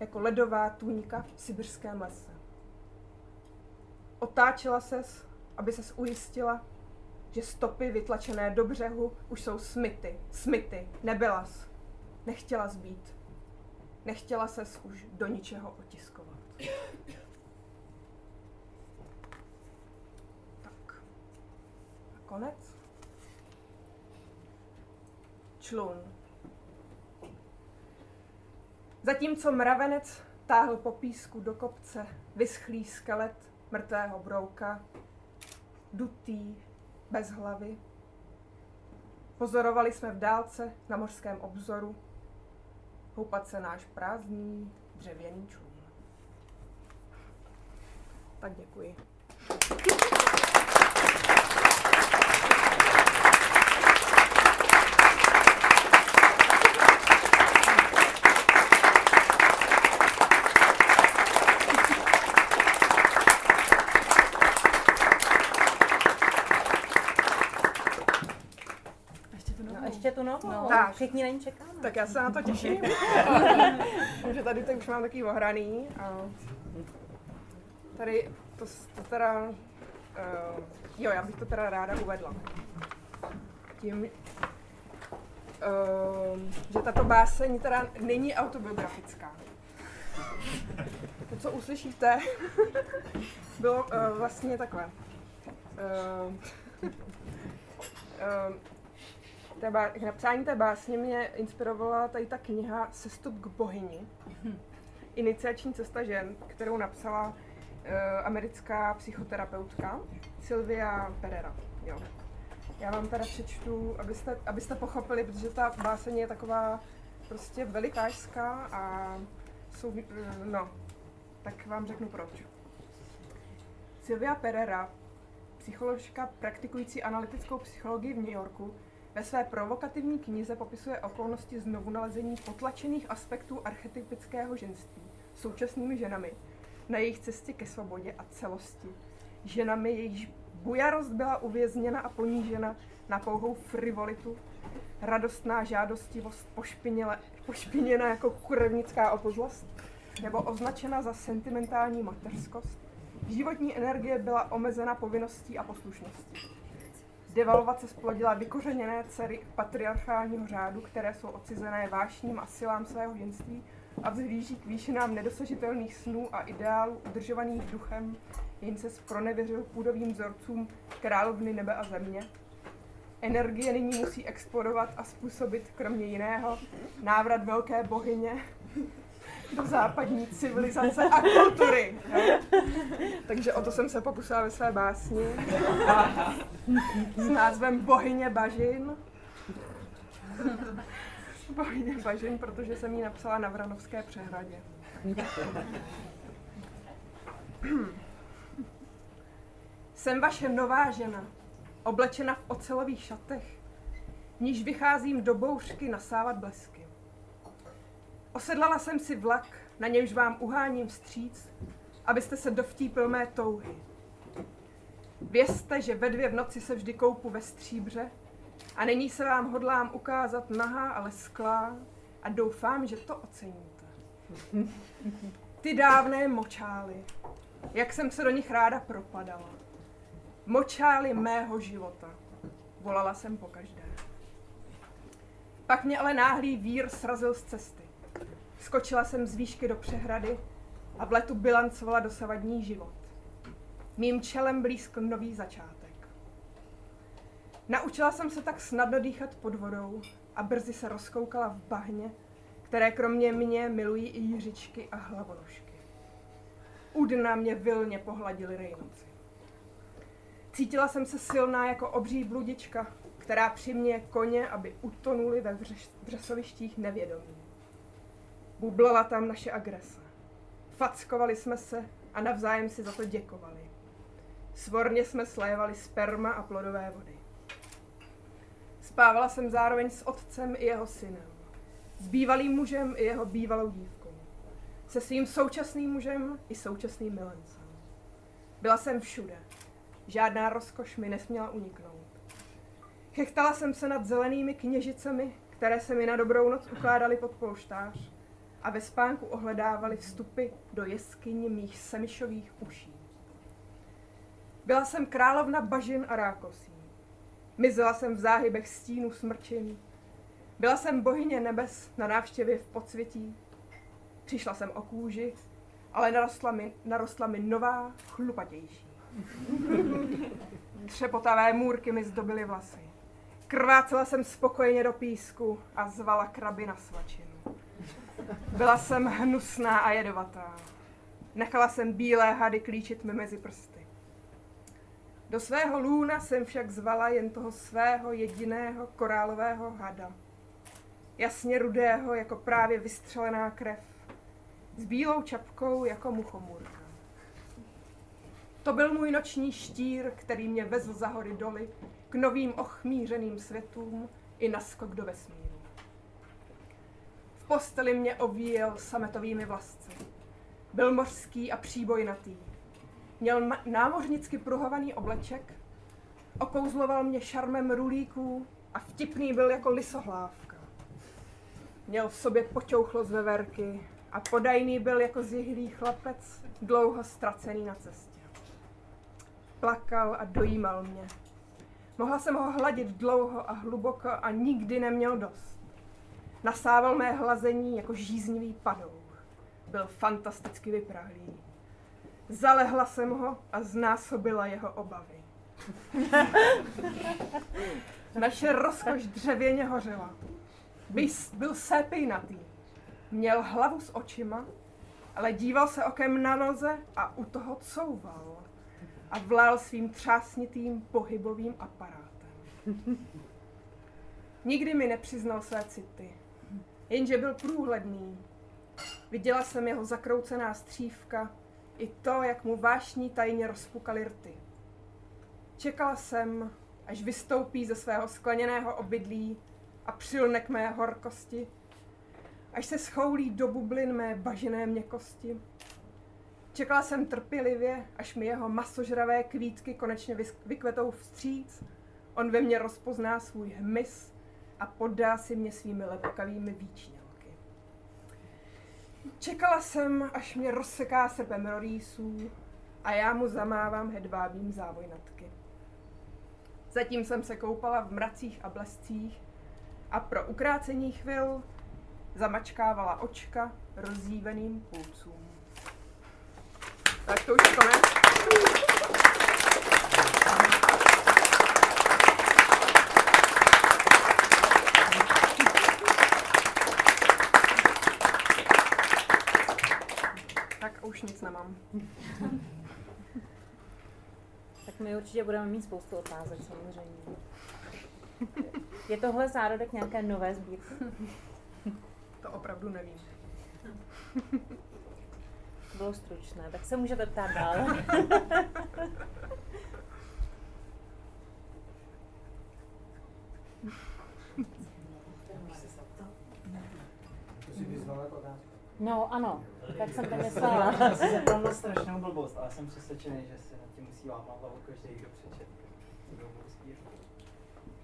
jako ledová tůňka v sibirském lese. Otáčela ses, aby ses ujistila, že stopy vytlačené do břehu už jsou smyty, smyty, nebylas. Nechtěla zbít. Nechtěla ses už do ničeho otiskovat. Tak. A konec. Člun. Zatímco mravenec táhl po písku do kopce vyschlý skelet mrtvého brouka, dutý, bez hlavy. Pozorovali jsme v dálce na mořském obzoru houpat se náš prázdný dřevěný člun. Tak děkuji. Tak. Všichni na ní čekáme. Tak já se na to těším. že tady to už mám takový ohraný. A tady to, to teda Uh, jo, já bych to teda ráda uvedla. Tím, uh, že tato báseň teda není autobiografická. To, co uslyšíte, bylo uh, vlastně takové. Uh, uh, té bá- k napsání té básně mě inspirovala tady ta kniha Sestup k bohyni. Iniciační cesta žen, kterou napsala uh, americká psychoterapeutka Sylvia Pereira. Jo. Já vám teda přečtu, abyste, abyste pochopili, protože ta báseň je taková prostě velikářská a jsou, uh, no, tak vám řeknu proč. Sylvia Pereira, psycholožka praktikující analytickou psychologii v New Yorku, ve své provokativní knize popisuje okolnosti znovu nalezení potlačených aspektů archetypického ženství současnými ženami na jejich cestě ke svobodě a celosti. Ženami, jejichž bujarost byla uvězněna a ponížena na pouhou frivolitu, radostná žádostivost pošpiněna jako kurevnická opozlost, nebo označena za sentimentální mateřskost. Životní energie byla omezena povinností a poslušností. Devalvace splodila vykořeněné dcery patriarchálního řádu, které jsou odcizené vášním a silám svého ženství a vzhlíží k výšinám nedosažitelných snů a ideálů udržovaných duchem, jen se spronevěřil půdovým vzorcům královny nebe a země. Energie nyní musí explodovat a způsobit, kromě jiného, návrat velké bohyně do západní civilizace a kultury. Jo? Takže o to jsem se pokusila ve své básni s názvem Bohyně Bažin. Bohyně Bažin, protože jsem ji napsala na Vranovské přehradě. Jsem vaše nová žena, oblečena v ocelových šatech, níž vycházím do bouřky nasávat blesky. Osedlala jsem si vlak, na němž vám uháním vstříc, abyste se dovtípil mé touhy. Vězte, že ve dvě v noci se vždy koupu ve stříbře a nyní se vám hodlám ukázat nahá, ale sklá a doufám, že to oceníte. Ty dávné močály, jak jsem se do nich ráda propadala. Močály mého života, volala jsem po každé. Pak mě ale náhlý vír srazil z cesty. Skočila jsem z výšky do přehrady a v letu bilancovala dosavadní život. Mým čelem blízko nový začátek. Naučila jsem se tak snadno dýchat pod vodou a brzy se rozkoukala v bahně, které kromě mě milují i jiřičky a hlavonožky. U dna mě vilně pohladili rejnoci. Cítila jsem se silná jako obří bludička, která přimě koně, aby utonuli ve vřesovištích nevědomí. Bublala tam naše agrese. Fackovali jsme se a navzájem si za to děkovali. Svorně jsme slévali sperma a plodové vody. Spávala jsem zároveň s otcem i jeho synem. S bývalým mužem i jeho bývalou dívkou. Se svým současným mužem i současným milencem. Byla jsem všude. Žádná rozkoš mi nesměla uniknout. Chechtala jsem se nad zelenými kněžicemi, které se mi na dobrou noc ukládaly pod polštář a ve spánku ohledávali vstupy do jeskyně mých semišových uší. Byla jsem královna bažin a rákosí. Mizela jsem v záhybech stínu smrčin. Byla jsem bohyně nebes na návštěvě v podsvětí. Přišla jsem o kůži, ale narostla mi, narostla mi nová, chlupatější. Třepotavé můrky mi zdobily vlasy. Krvácela jsem spokojeně do písku a zvala kraby na svačinu. Byla jsem hnusná a jedovatá. Nechala jsem bílé hady klíčit mi mezi prsty. Do svého lůna jsem však zvala jen toho svého jediného korálového hada. Jasně rudého, jako právě vystřelená krev. S bílou čapkou jako muchomůrka. To byl můj noční štír, který mě vezl za hory doly k novým ochmířeným světům i naskok do vesmíru posteli mě ovíjel sametovými vlasci. Byl mořský a příbojnatý. Měl námořnicky pruhovaný obleček, okouzloval mě šarmem rulíků a vtipný byl jako lisohlávka. Měl v sobě poťouchlo z veverky a podajný byl jako zjihlý chlapec, dlouho ztracený na cestě. plakal a dojímal mě. Mohla jsem ho hladit dlouho a hluboko a nikdy neměl dost. Nasával mé hlazení jako žíznivý padouch. Byl fantasticky vyprahlý. Zalehla jsem ho a znásobila jeho obavy. Naše rozkoš dřevěně hořela. Bys byl sépejnatý. Měl hlavu s očima, ale díval se okem na noze a u toho couval a vlál svým třásnitým pohybovým aparátem. Nikdy mi nepřiznal své city, jenže byl průhledný. Viděla jsem jeho zakroucená střívka i to, jak mu vášní tajně rozpukaly rty. Čekala jsem, až vystoupí ze svého skleněného obydlí a přilne k mé horkosti, až se schoulí do bublin mé bažené měkosti. Čekala jsem trpělivě, až mi jeho masožravé kvítky konečně vykvetou vstříc, on ve mně rozpozná svůj hmyz a poddá si mě svými lepkavými výčnělky. Čekala jsem, až mě rozseká srpem rorýsů a já mu zamávám hedvábím závojnatky. Zatím jsem se koupala v mracích a blescích a pro ukrácení chvil zamačkávala očka rozdíveným pulcům. Tak to už je konec. Tak už nic nemám. Tak my určitě budeme mít spoustu otázek samozřejmě. Je tohle zárodek nějaké nové sbírky? To opravdu nevím. Bylo stručné, tak se můžete ptát dál. No ano, tak jsem to myslela. Já se zeptám na strašnou blbost, ale jsem přesvědčený, že se nad tím musí lámat hlavu každý, kdo přečet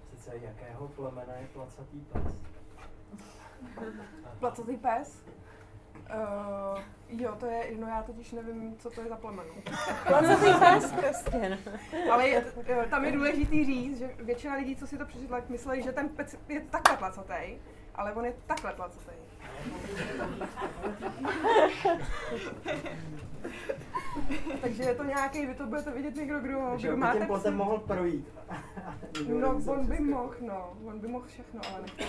Sice jakého plemena je placatý pes? Placatý pes? Uh, jo, to je, no já totiž nevím, co to je za plemeno. Placatý pes prostě, no. Ale je, eh, tam je důležitý říct, že většina lidí, co si to přečetla, mysleli, že ten pes je takhle placatý, ale on je takhle placatý. Takže je to nějaký, vy to budete vidět někdo, kdo, kdo by máte tím plotem psy. mohl projít. No, on by mohl, no, on by mohl všechno, ale nechce.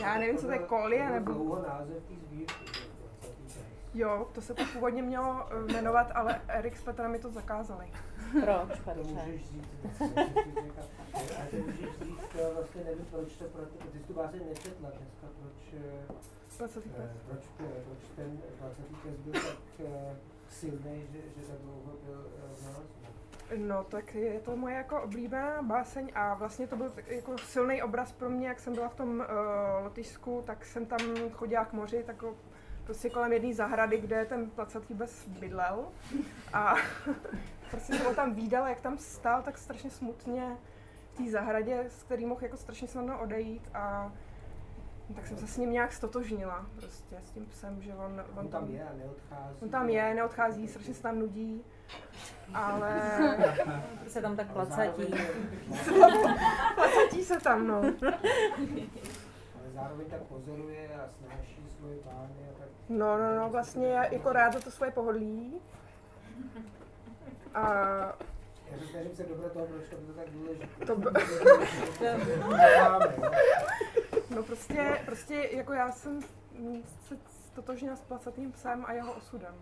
Já nevím, co to je kolie, nebo... Dlouho název té sbírky. že jo, placatý pes. Jo, to se to původně mělo eh, jmenovat, ale Erik s Petrem mi to zakázali. Proč, To Petře? můžeš říct. ty můžeš říct, vlastně nevím, proč to, pro, ty jsi tu bázi nečetla dneska, proč, eh, eh, proč, proč ten 20. pes byl tak silný, že, že tak dlouho byl v. No, tak je to moje jako oblíbená báseň a vlastně to byl tak jako silný obraz pro mě, jak jsem byla v tom uh, Lotyšsku, tak jsem tam chodila k moři, tak o- prostě kolem jedné zahrady, kde ten placatý bez bydlel a prostě jsem ho tam výdala, jak tam stál tak strašně smutně v té zahradě, s který mohl jako strašně snadno odejít a tak jsem se s ním nějak stotožnila prostě s tím psem, že on, On tam je a neodchází. On tam je, neodchází, strašně se tam nudí, ale Se tam tak placatí. placatí se tam, no. Zároveň tak pozoruje a snáší svoje pány a tak. No, no, no, vlastně já jako ráda to svoje pohodlí. A Já se snažím se dobrat toho, proč to bylo tak důležité. To b- no prostě, prostě jako já jsem mm, se stotožnila s placatým psem a jeho osudem.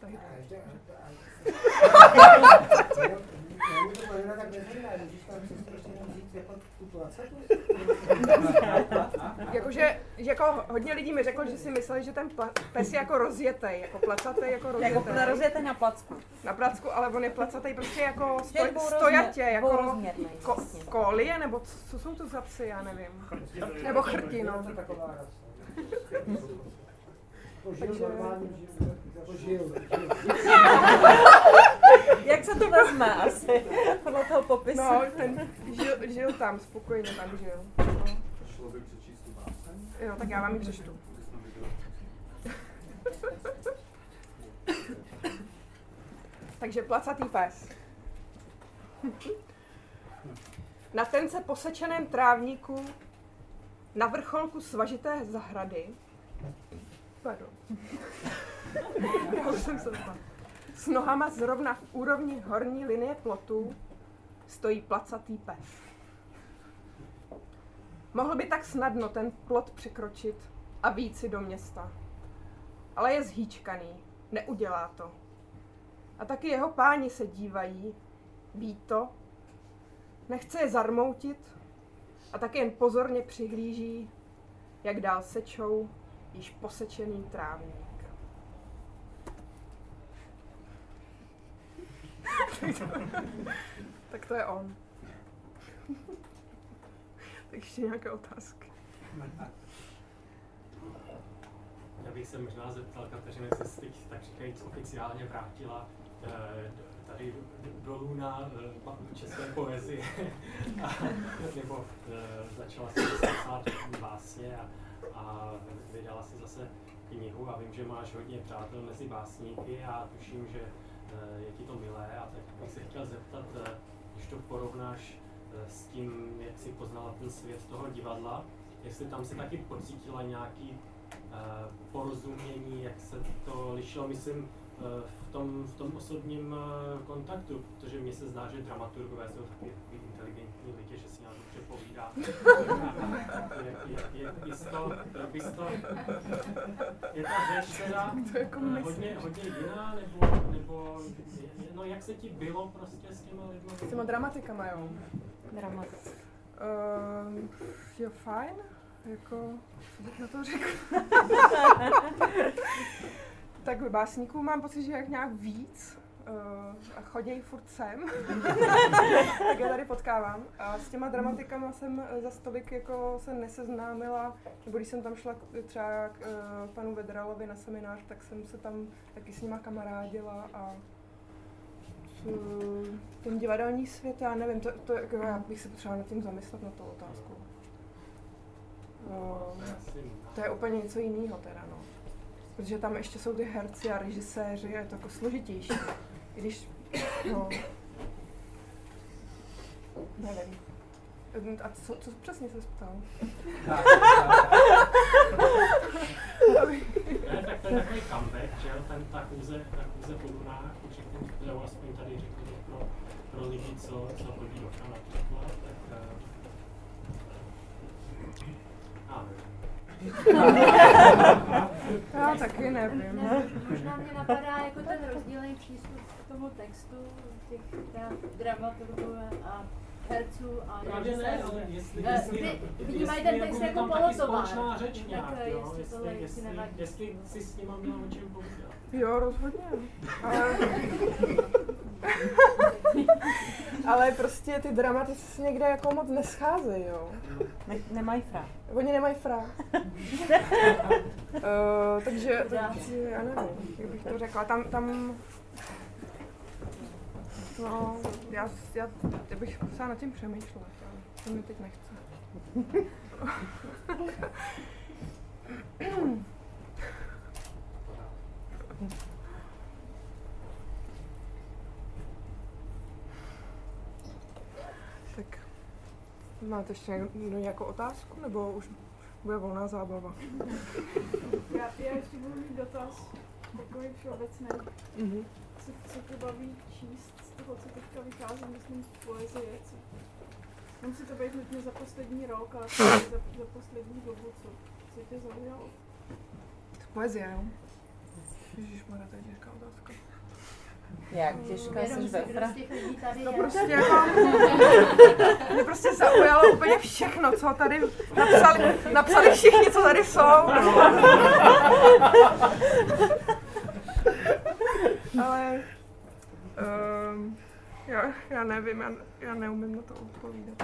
Tak, Jako jakože, že jako hodně lidí mi řeklo, že si mysleli, že ten pes je jako rozjetej, jako placatý jako rozjetej. Jako na rozjete na placku. Na placku, ale on je placatý prostě jako stoj, dvourozměr- stojatě, jako ko, kolie, nebo co, co jsou to za psy, já nevím. Nebo chrti, no. To. Jako žil jako žil, žil. Jak se to vezme asi? Podle toho popisu. No, ten žil, žil tam, spokojeně tam žil. No. Šlo by přečíst tu báseň? Jo, tak já vám ji přečtu. Viděli. Takže placatý pes. Na tence posečeném trávníku na vrcholku svažité zahrady Pardon. Já už jsem se zbavila. S nohama zrovna v úrovni horní linie plotu stojí placatý pes. Mohl by tak snadno ten plot překročit a víc si do města. Ale je zhýčkaný, neudělá to. A taky jeho páni se dívají, ví to, nechce je zarmoutit a tak jen pozorně přihlíží, jak dál sečou již posečený trávník. tak to je on. tak ještě nějaké otázky. Já bych se možná zeptal Kateřiny, jestli se teď tak říkajíc oficiálně vrátila eh, tady dolů na eh, české poezii, nebo eh, začala se psát básně a, a vydala si zase knihu a vím, že máš hodně přátel mezi básníky a tuším, že je ti to milé a tak bych se chtěl zeptat, když to porovnáš s tím, jak jsi poznala ten svět toho divadla, jestli tam si taky pocítila nějaký porozumění, jak se to lišilo, myslím, v tom, v tom osobním kontaktu, protože mně se zdá, že dramaturgové jsou taky inteligentní lidi, že si povídá. je, je, je, je, to, je ta řeč teda jako hodně, hodně jiná, nebo, nebo no jak se ti bylo prostě s těma lidmi? S těma dramatikama, jo. Dramat. Uh, je fajn, jako, co bych na to řekl? tak básníků mám pocit, že jak nějak víc a chodějí furt sem, tak já tady potkávám. A s těma dramatikama jsem za stolik jako se neseznámila, nebo když jsem tam šla třeba k uh, panu Vedralovi na seminář, tak jsem se tam taky s nima kamarádila a ten divadelní svět, já nevím, to, to jako, já bych se potřebovala nad tím zamyslet na tu otázku. Uh, to je úplně něco jiného teda, no protože tam ještě jsou ty herci a režiséři a je to jako složitější. I když, no, nevím. A co, co přesně se ptal? tak to je takový comeback, že jo, ten, ta kůze, ta kůze po Dunách, řeknu, kterou aspoň tady řeknu pro, pro lidi, co, co chodí do například, tak uh, a nevím. Já taky nevím. Ne, možná mě napadá jako ten rozdílný přístup k tomu textu těch dramaturgů a herců a Právě ne, ale jestli, eh, jestli, vnímají ten text jako společná řeč nějak, tak, jo, jestli, tohle, jestli, jestli, jestli, nevadí. jestli si s nima měla o čem povídat. Jo, rozhodně. Ale... Ale prostě ty dramatici se někde jako moc nescházejí, jo. Ne, nemají fra. Oni nemají fra. uh, takže, takže já nevím, jak bych to řekla. Tam, tam No, já, já, já bych musela nad tím přemýšlet, ale to mi teď nechce. tak máte ještě někdo nějakou otázku, nebo už bude volná zábava? Já, já ještě budu mít dotaz, takový všeobecný. Mhm. Co, co tě baví číst z toho, co teďka vychází, myslím, z poezie? Co, nemusí to být nutně za poslední rok, ale za, za poslední dobu, co, co tě zaujalo? Poezie, jo? Ježišmarja, to je těžká. Jak těžká jsi ve? Prostě No je- prostě jako... Mě prostě zaujalo úplně všechno, co tady napsali, napsali všichni, co tady jsou. Ale... Um, já, já nevím, já, já neumím na to odpovídat.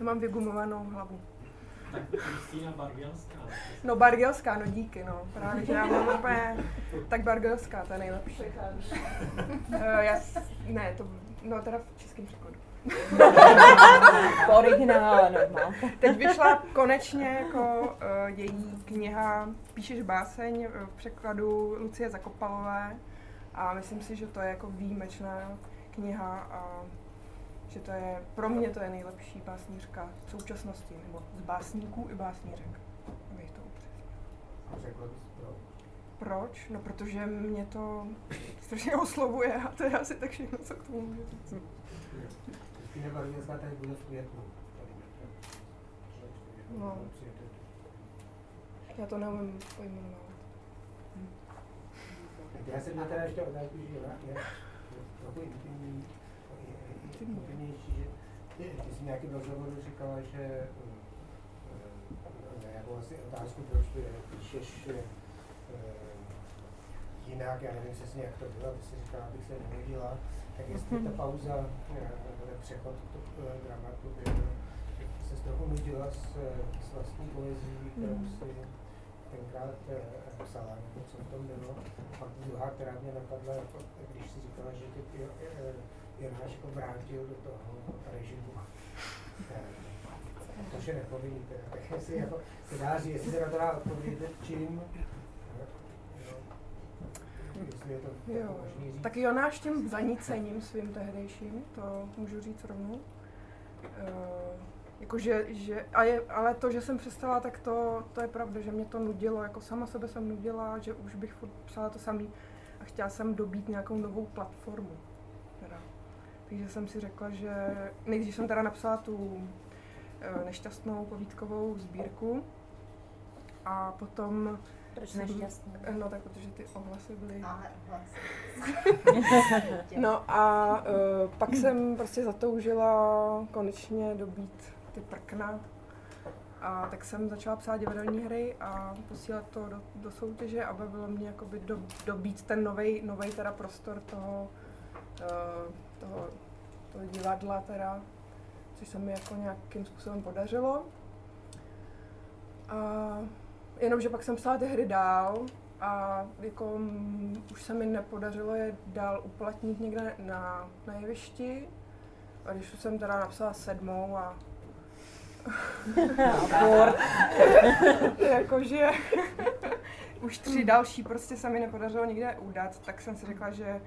Já mám vygumovanou hlavu. Tak Kristýna Bargelská. No Bargelská, no díky, no. Právě, že já mám úplně... Tak Bargelská, to je nejlepší. Uh, já, ne, to, no teda v českém překladu. Po originále normál. Teď vyšla konečně jako uh, její kniha Píšeš báseň v překladu Lucie Zakopalové A myslím si, že to je jako výjimečná kniha a že to je, pro mě to je nejlepší básnířka v současnosti, nebo z básníků i básnířek. Abych to upřesnila. A řekla bys proč? No protože mě to strašně oslovuje a to je asi tak všechno, co k tomu můžu říct. Kristýna Barvinská tady bude v květnu. Tady, No. Já to neumím pojmenovat. Já jsem měl teda ještě otázku, že ona je trochu intimnější, že ty, ty jsi v nějakém rozhovoru říkala, že eh, na nějakou asi otázku, proč ty píšeš eh, jinak, já nevím přesně, jak to bylo, ty jsi říkala, abych se nevěděla, tak jestli ta pauza, eh, ten přechod k eh, dramatu, se z toho nudila s, s vlastní poezí, kterou si tenkrát eh, psala, nebo co v tom bylo. A pak druhá, která mě napadla, jako, když si říkala, že ty Jonáš jako vrátil do toho režimu. Eh, To je nepovinný teda. Tak jestli jako, se dá říct, jestli se na to dá odpovědět, čím, to Jo. Tak Jonáš tím zanícením svým tehdejším, to můžu říct rovnou. Uh, jakože, že, a je, ale to, že jsem přestala, tak to, to je pravda, že mě to nudilo, jako sama sebe jsem nudila, že už bych psala to samý a chtěla jsem dobít nějakou novou platformu. Takže jsem si řekla, že nejdřív jsem teda napsala tu eh, nešťastnou povídkovou sbírku a potom Proč nešťastný? No tak protože ty ohlasy byly Ale vlastně. No a uh, pak jsem prostě zatoužila konečně dobít ty prkna. A tak jsem začala psát divadelní hry a posílat to do, do soutěže a bavilo mě jakoby do, dobít ten nový nový teda prostor toho, uh, toho, toho divadla teda, což se mi jako nějakým způsobem podařilo. A jenomže pak jsem psala ty hry dál a jako mm, už se mi nepodařilo je dál uplatnit někde na, na jevišti. A když už jsem teda napsala sedmou a jakože už tři další prostě se mi nepodařilo nikde udat, tak jsem si řekla, že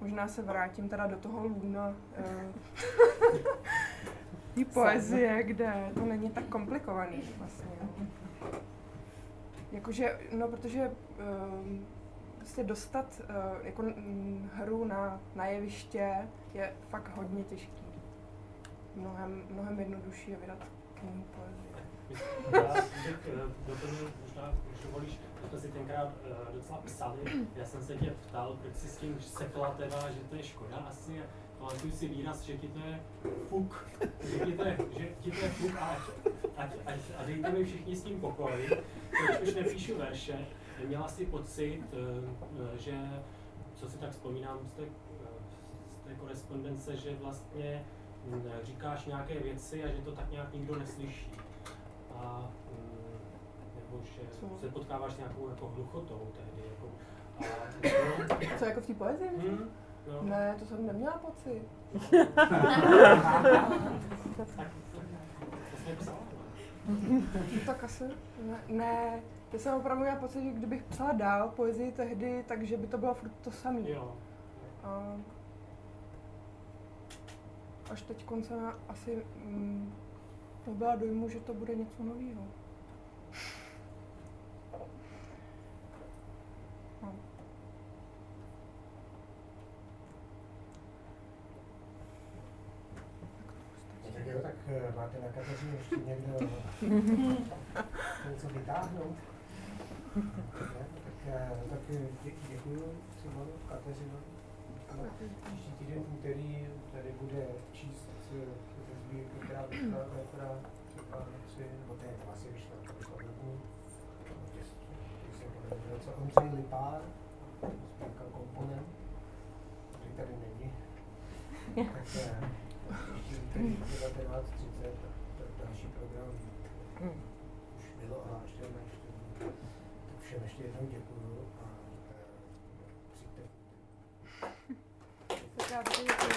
možná se vrátím teda do toho lůna eh, té poezie, kde to není tak komplikovaný vlastně. Jakože, no protože um, prostě dostat uh, jako hru na, na jeviště je fakt hodně těžký. Mnohem, mnohem jednodušší je vydat knihu poezie. Já bych doplnil možná, když dovolíš, my jsme tenkrát docela psali, já jsem se tě ptal, proč si s tím sekla teda, že to je škoda asi, pamatuju si výraz, že ti to je fuk, že ti to je, že ti to je fuk a, ať, ať, a dejte mi všichni s tím pokoj, když už nepíšu verše, měla si pocit, eh, že, co si tak vzpomínám z té, eh, z té korespondence, že vlastně hm, říkáš nějaké věci a že to tak nějak nikdo neslyší. A hm, nebo že se potkáváš s nějakou jako hluchotou tehdy. Jako, a, Co jako v té poezii? hm, no, Ne, to jsem neměla pocit. tak, no. Tak asi ne, ne. Já jsem opravdu měla pocit, že kdybych psala dál poezii tehdy, takže by to bylo furt to samé. A až teď konce asi mm, nebyla dojmu, že to bude něco nového. No. Tak jo, tak eh, máte na Kateřině ještě někdo něco vytáhnout? Tak, eh, tak eh, dě, děkuju Simonu, Kateřino. Příští týden úterý tady bude číst která vyšla, která třeba si, nebo to je to asi vyšla, to vyšla v lednu. Když se povedlo, co Ondřej Lipár, sbírka komponent, který tady není. Tak eh, příští úterý 19.30 tak další program už bylo a ještě ještě. Tak všem ještě jednou děkuju a eh, přijďte. Děkuji.